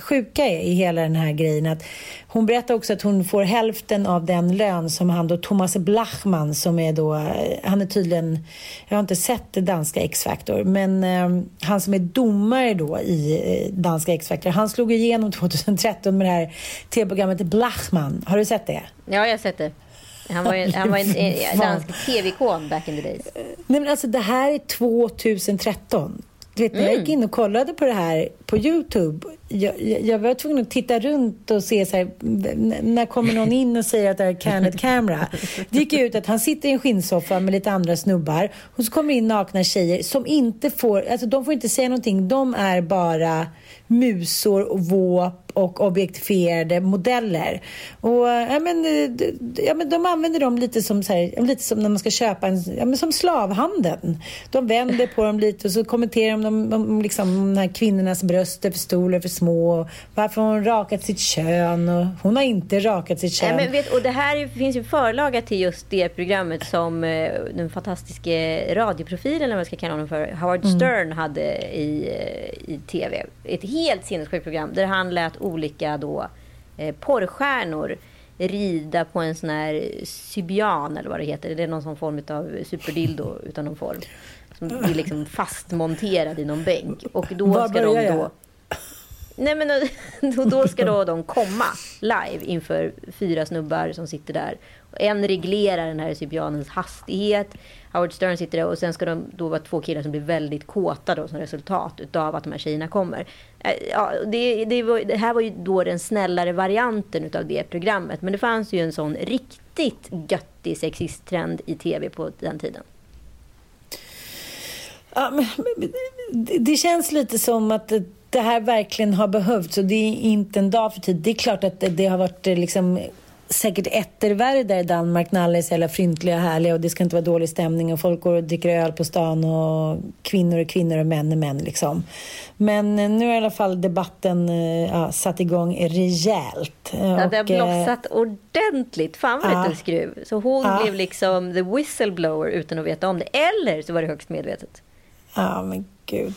sjuka är i hela den här grejen att hon berättar också att hon får hälften av den lön som han då, Thomas Blachman, som är då, han är tydligen, jag har inte sett det danska X-Factor, men eh, han som är domare då i eh, danska X-Factor, han slog igenom 2013 med det här tv-programmet Blachman. Har du sett det? Ja, jag har sett det. Han var, ju, han var en, en dansk tv-ikon back in the days. Nej, men alltså det här är 2013. Du vet, mm. jag gick in och kollade på det här på Youtube jag, jag var tvungen att titta runt och se så här, när kommer någon in och säger att det är candid Camera. Det gick ut att han sitter i en skinnsoffa med lite andra snubbar och så kommer in nakna tjejer som inte får, alltså de får inte säga någonting. De är bara musor och våp och objektifierade modeller. Och, ja, men, eh, ja, men de använder dem lite som, så här, lite som när man ska köpa en, ja, men som slavhandeln. De vänder på dem lite och så kommenterar de om, om liksom, de här kvinnornas bröst är för stora eller för små. Varför har hon rakat sitt kön? Och hon har inte rakat sitt kön. Nej, men vet, och det här finns ju förlaga till just det programmet som eh, den fantastiska radioprofilen, eller vad man ska kalla honom för, Howard mm. Stern hade i, eh, i tv. Ett helt sinnessjukt program där han lät olika då, eh, porrstjärnor rida på en sån här sybian eller vad det heter. Det är någon sån form av superdildo utan någon form. Som är liksom fastmonterad i någon bänk. Och då ska de då... Nej men eh, då, då ska då de komma live inför fyra snubbar som sitter där. En reglerar den här sybianens hastighet. Howard Stern sitter där och sen ska de då vara två killar som blir väldigt kåta då som resultat utav att de här tjejerna kommer. Eh, ja, det, det, var, det här var ju då den snällare varianten utav det programmet. Men det fanns ju en sån riktigt göttig sexisttrend i tv på den tiden. Ja, men, det känns lite som att det här verkligen har behövts och det är inte en dag för tid. Det är klart att det har varit liksom säkert ettervärre där i Danmark när alla är så jävla fryntliga och härliga och det ska inte vara dålig stämning och folk går och dricker öl på stan och kvinnor är kvinnor och män är män liksom. Men eh, nu har i alla fall debatten eh, ja, satt igång rejält. Ja, det har blossat eh, ordentligt. Fan vad ja, skruv. Så hon ja. blev liksom the whistleblower utan att veta om det. Eller så var det högst medvetet. Ja, men gud.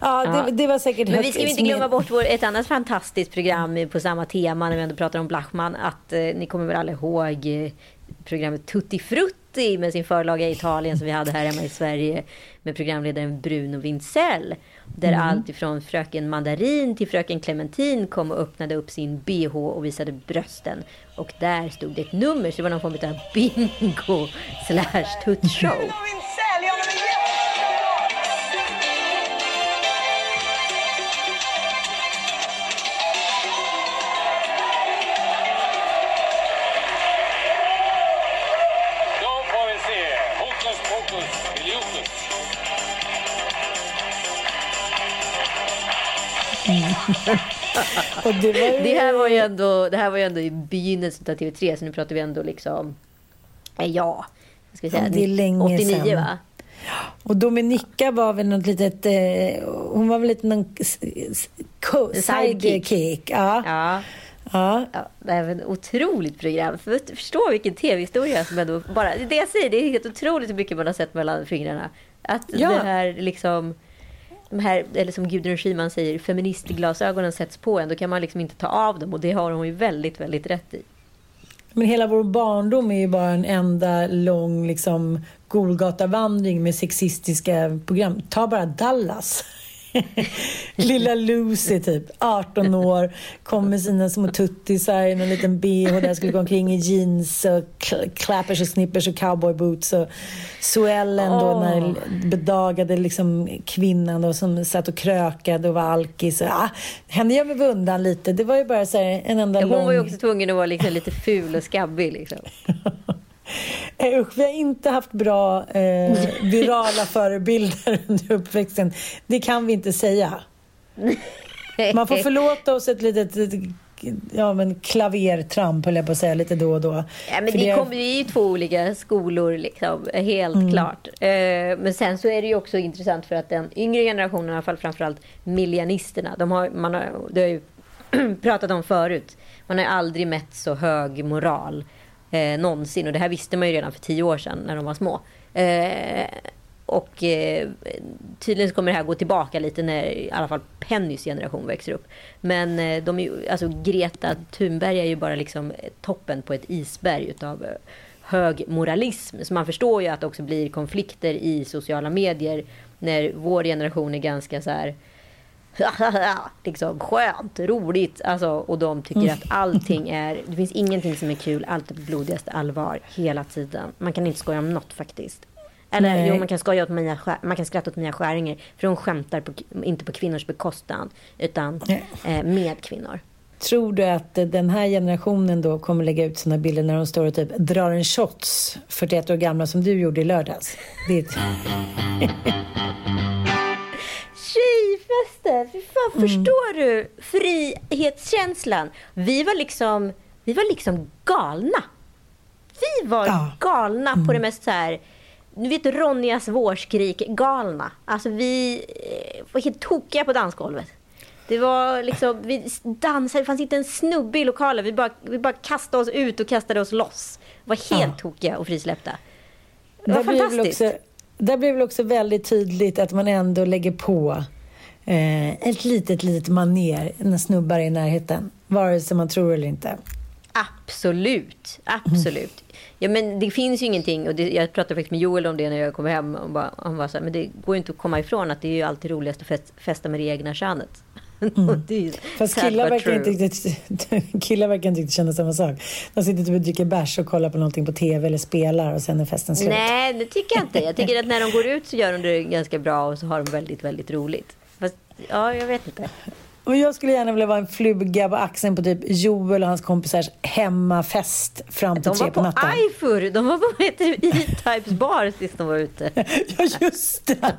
Ja, ja. Det, det, var säkert Men vi ska inte glömma bort vår, ett annat fantastiskt program på samma tema när vi ändå pratar om Blachman. Att eh, ni kommer väl alla ihåg eh, programmet Tutti Frutti med sin förlaga i Italien som vi hade här hemma i Sverige med programledaren Bruno Wintzell. Där mm. allt ifrån fröken Mandarin till fröken Clementin kom och öppnade upp sin bh och visade brösten. Och där stod det ett nummer, så det var någon form av bingo slash tuttshow. det, ju... det, här var ju ändå, det här var ju ändå i begynnelsen av TV3, så nu pratar vi ändå liksom... Eh, ja, ska säga, det är länge 89 sedan. va? Och Dominika var väl något litet... Eh, hon var väl lite någon sidekick. Ja. ja. Ja. ja. Det är ett otroligt program. För, förstå vilken tv-historia som ändå bara... Det jag säger, det är helt otroligt hur mycket man har sett mellan fingrarna. Att ja. det här liksom de här, eller som Gudrun Schyman säger, feministglasögonen sätts på en, då kan man liksom inte ta av dem och det har hon ju väldigt, väldigt rätt i. Men hela vår barndom är ju bara en enda lång liksom, Golgatavandring med sexistiska program. Ta bara Dallas. Lilla Lucy, typ, 18 år, kom med sina små tuttisar i en liten bh där skulle gå omkring i jeans och clappers och snippers och cowboyboots. Och Suellen oh. då, när bedagade liksom kvinnan då, som satt och krökade och var alkis. Ah, henne gör vi undan lite. Det var ju bara så här, en enda ja, lång... Hon var ju också tvungen att vara liksom lite ful och skabbig. Liksom. Eh, usch, vi har inte haft bra eh, virala förebilder under uppväxten. Det kan vi inte säga. Man får förlåta oss ett litet ja, men klavertramp, höll jag på att säga, lite då och då. Ja, men det, det kommer ju två olika skolor, liksom, helt mm. klart. Eh, men sen så är det ju också intressant för att den yngre generationen, i alla fall framförallt millianisterna, de har, man har, det har ju pratat om förut, man har aldrig mätt så hög moral eh, någonsin. Och det här visste man ju redan för tio år sedan när de var små. Eh, och eh, tydligen så kommer det här gå tillbaka lite när i alla fall Pennys generation växer upp. Men eh, de är, alltså Greta Thunberg är ju bara liksom eh, toppen på ett isberg utav eh, hög moralism. Så man förstår ju att det också blir konflikter i sociala medier när vår generation är ganska så här liksom skönt, roligt. Alltså, och de tycker att allting är... Det finns ingenting som är kul. Allt är på blodigaste allvar hela tiden. Man kan inte skoja om något faktiskt. Eller Nej. jo, man kan skoja åt Mia, man kan skratta åt Mia Skäringer. För hon skämtar på, inte på kvinnors bekostnad, utan eh, med kvinnor. Tror du att den här generationen då kommer lägga ut sina bilder när de står och typ drar en shots 41 år gamla som du gjorde i lördags? Det är Tjejfester! Fy fan, mm. förstår du frihetskänslan? Vi var liksom, vi var liksom galna. Vi var ja. galna mm. på det mest så här du vet Ronjas vårskrik galna. Alltså vi eh, var helt tokiga på dansgolvet. Det var liksom, vi dansade, det fanns inte en snubbe i lokalen. Vi bara, vi bara kastade oss ut och kastade oss loss. Vi var helt ja. tokiga och frisläppta. Det var där fantastiskt. Där blir väl också väldigt tydligt att man ändå lägger på eh, ett litet, litet maner när snubbar är i närheten. Vare sig man tror eller inte. Absolut, absolut. Ja, men det finns ju ingenting. Och det, jag pratade faktiskt med Joel om det när jag kom hem. Och bara, han var så här, men det går ju inte att komma ifrån att det är ju alltid roligast att fest, festa med det egna könet. Mm. Fast killar verkar, inte riktigt, killar verkar inte riktigt känna samma sak. De sitter typ och dricker bärs och kollar på någonting på tv eller spelar och sen är festen slut. Nej, det tycker jag inte. Jag tycker att när de går ut så gör de det ganska bra och så har de väldigt, väldigt roligt. Fast, ja, jag vet inte. Och jag skulle gärna vilja vara en fluga på axeln på typ Joel och hans kompisars hemmafest fram till tre på natten. De var på De var på E-Types bar sist de var ute. ja, just det.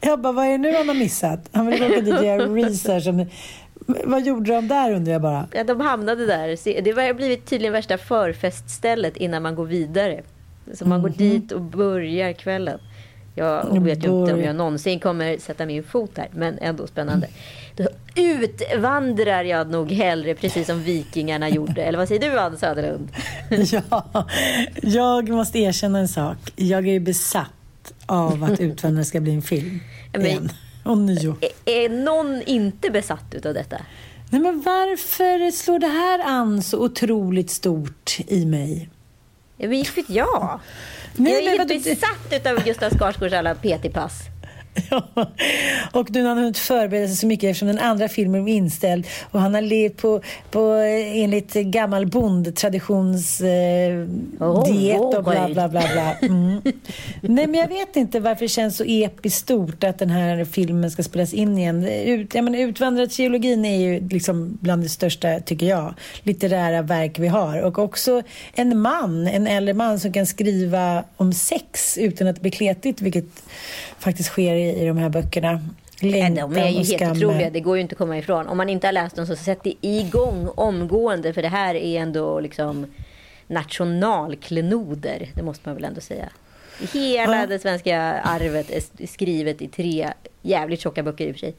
Jag bara, vad är det nu han har missat? Han vill åka dit och göra research. Vad gjorde de där undrar jag bara? Ja, de hamnade där. Det har blivit tydligen värsta förfeststället innan man går vidare. Så man mm -hmm. går mhm. dit och börjar kvällen. Jag vet ju inte om jag någonsin kommer sätta min fot här, men ändå spännande. Då utvandrar jag nog hellre, precis som vikingarna gjorde. Eller vad säger du, Ann Söderlund? ja, jag måste erkänna en sak. Jag är besatt av att Utvandra ska bli en film. Men, igen. Nio. Är, är någon inte besatt utav detta? Nej, men varför slår det här an så otroligt stort i mig? Ja, men inte vet jag. Nej, jag är helt besatt av Gustav Skarsgårds alla PT-pass. Ja. Och nu har han hunnit förbereda sig så mycket eftersom den andra filmen är inställd och han har levt på, på enligt gammal bondtraditionsdiet eh, oh, och bla bla bla. bla. Mm. Nej men jag vet inte varför det känns så episkt stort att den här filmen ska spelas in igen. Ut, jag menar, Utvandrartrilogin är ju liksom bland det största, tycker jag, litterära verk vi har. Och också en man, en äldre man som kan skriva om sex utan att det blir kletigt, vilket faktiskt sker i, i de här böckerna. Längtan de är ju helt otroliga, det går ju inte att komma ifrån. Om man inte har läst dem så sätt det igång omgående för det här är ändå liksom nationalklenoder, det måste man väl ändå säga. Hela ja. det svenska arvet är skrivet i tre jävligt tjocka böcker i och för sig.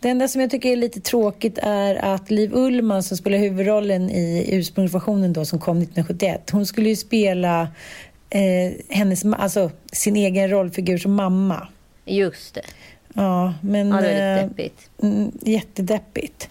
Det enda som jag tycker är lite tråkigt är att Liv Ullman som spelar huvudrollen i ursprungsversionen då som kom 1971, hon skulle ju spela eh, hennes, alltså, sin egen rollfigur som mamma. Just det. Ja, men... Ja, det är lite eh, deppigt. Mm, jättedeppigt.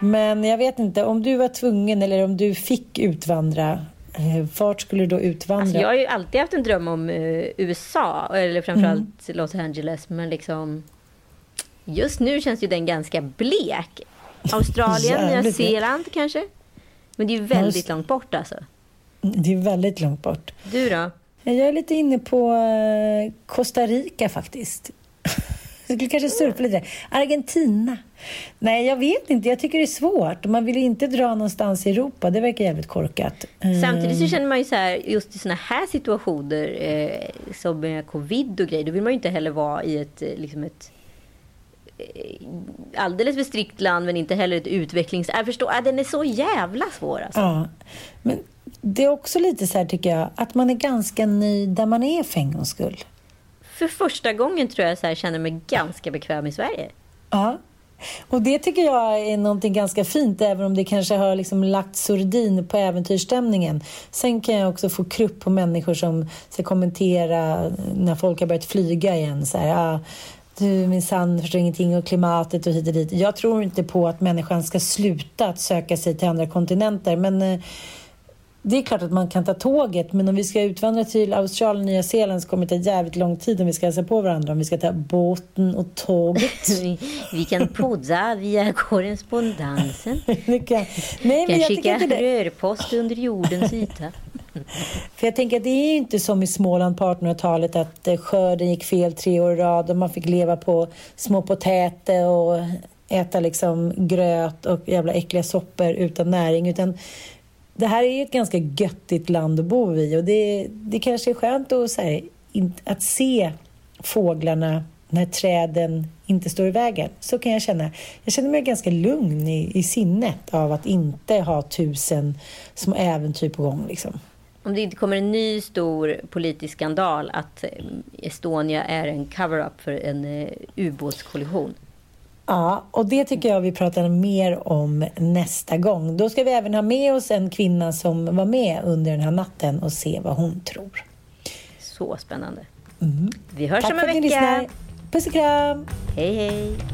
Men jag vet inte, om du var tvungen eller om du fick utvandra, eh, vart skulle du då utvandra? Alltså, jag har ju alltid haft en dröm om uh, USA, eller framförallt mm. Los Angeles, men liksom... Just nu känns ju den ganska blek. Australien, Nya Zeeland kanske? Men det är ju väldigt långt bort alltså. Det är väldigt långt bort. Du då? Jag är lite inne på eh, Costa Rica faktiskt. Jag skulle kanske surfa lite. Argentina. Nej, jag vet inte. Jag tycker det är svårt. Man vill inte dra någonstans i Europa. Det verkar jävligt korkat. Samtidigt så eh. känner man ju så här, just i såna här situationer eh, som covid och grejer, då vill man ju inte heller vara i ett, eh, liksom ett alldeles för strikt land men inte heller ett utvecklings... Jag förstår, den är så jävla svår alltså. Ja, men det är också lite så här tycker jag, att man är ganska nöjd där man är för en gångs skull. För första gången tror jag så här, känner mig ganska bekväm i Sverige. Ja, och det tycker jag är någonting ganska fint, även om det kanske har liksom lagt sordin på äventyrsstämningen. Sen kan jag också få krupp på människor som ska kommentera när folk har börjat flyga igen. Så här, ah, du minsann förstår ingenting och klimatet och hit och dit. Jag tror inte på att människan ska sluta att söka sig till andra kontinenter, men eh, det är klart att man kan ta tåget, men om vi ska utvandra till Australien och Nya Zeeland så kommer det ta jävligt lång tid om vi ska hälsa på varandra. Om vi ska ta båten och tåget. vi, vi kan podda via korrespondensen. kan, nej, men jag skicka rörpost under jordens yta. För jag tänker att det är inte som i Småland på 1800-talet att eh, skörden gick fel tre år i rad och man fick leva på små potäter och äta liksom gröt och jävla äckliga soppor utan näring. Utan det här är ju ett ganska göttigt land att bo i och det, det kanske är skönt att, här, att se fåglarna när träden inte står i vägen. Så kan jag känna. Jag känner mig ganska lugn i, i sinnet av att inte ha tusen små äventyr på gång. Liksom. Om det inte kommer en ny stor politisk skandal att Estonia är en cover-up för en uh, ubåtskollision. Ja, och det tycker jag vi pratar mer om nästa gång. Då ska vi även ha med oss en kvinna som var med under den här natten och se vad hon tror. Så spännande. Mm. Vi hörs Tack om en vecka. Puss och kram. Hej, hej.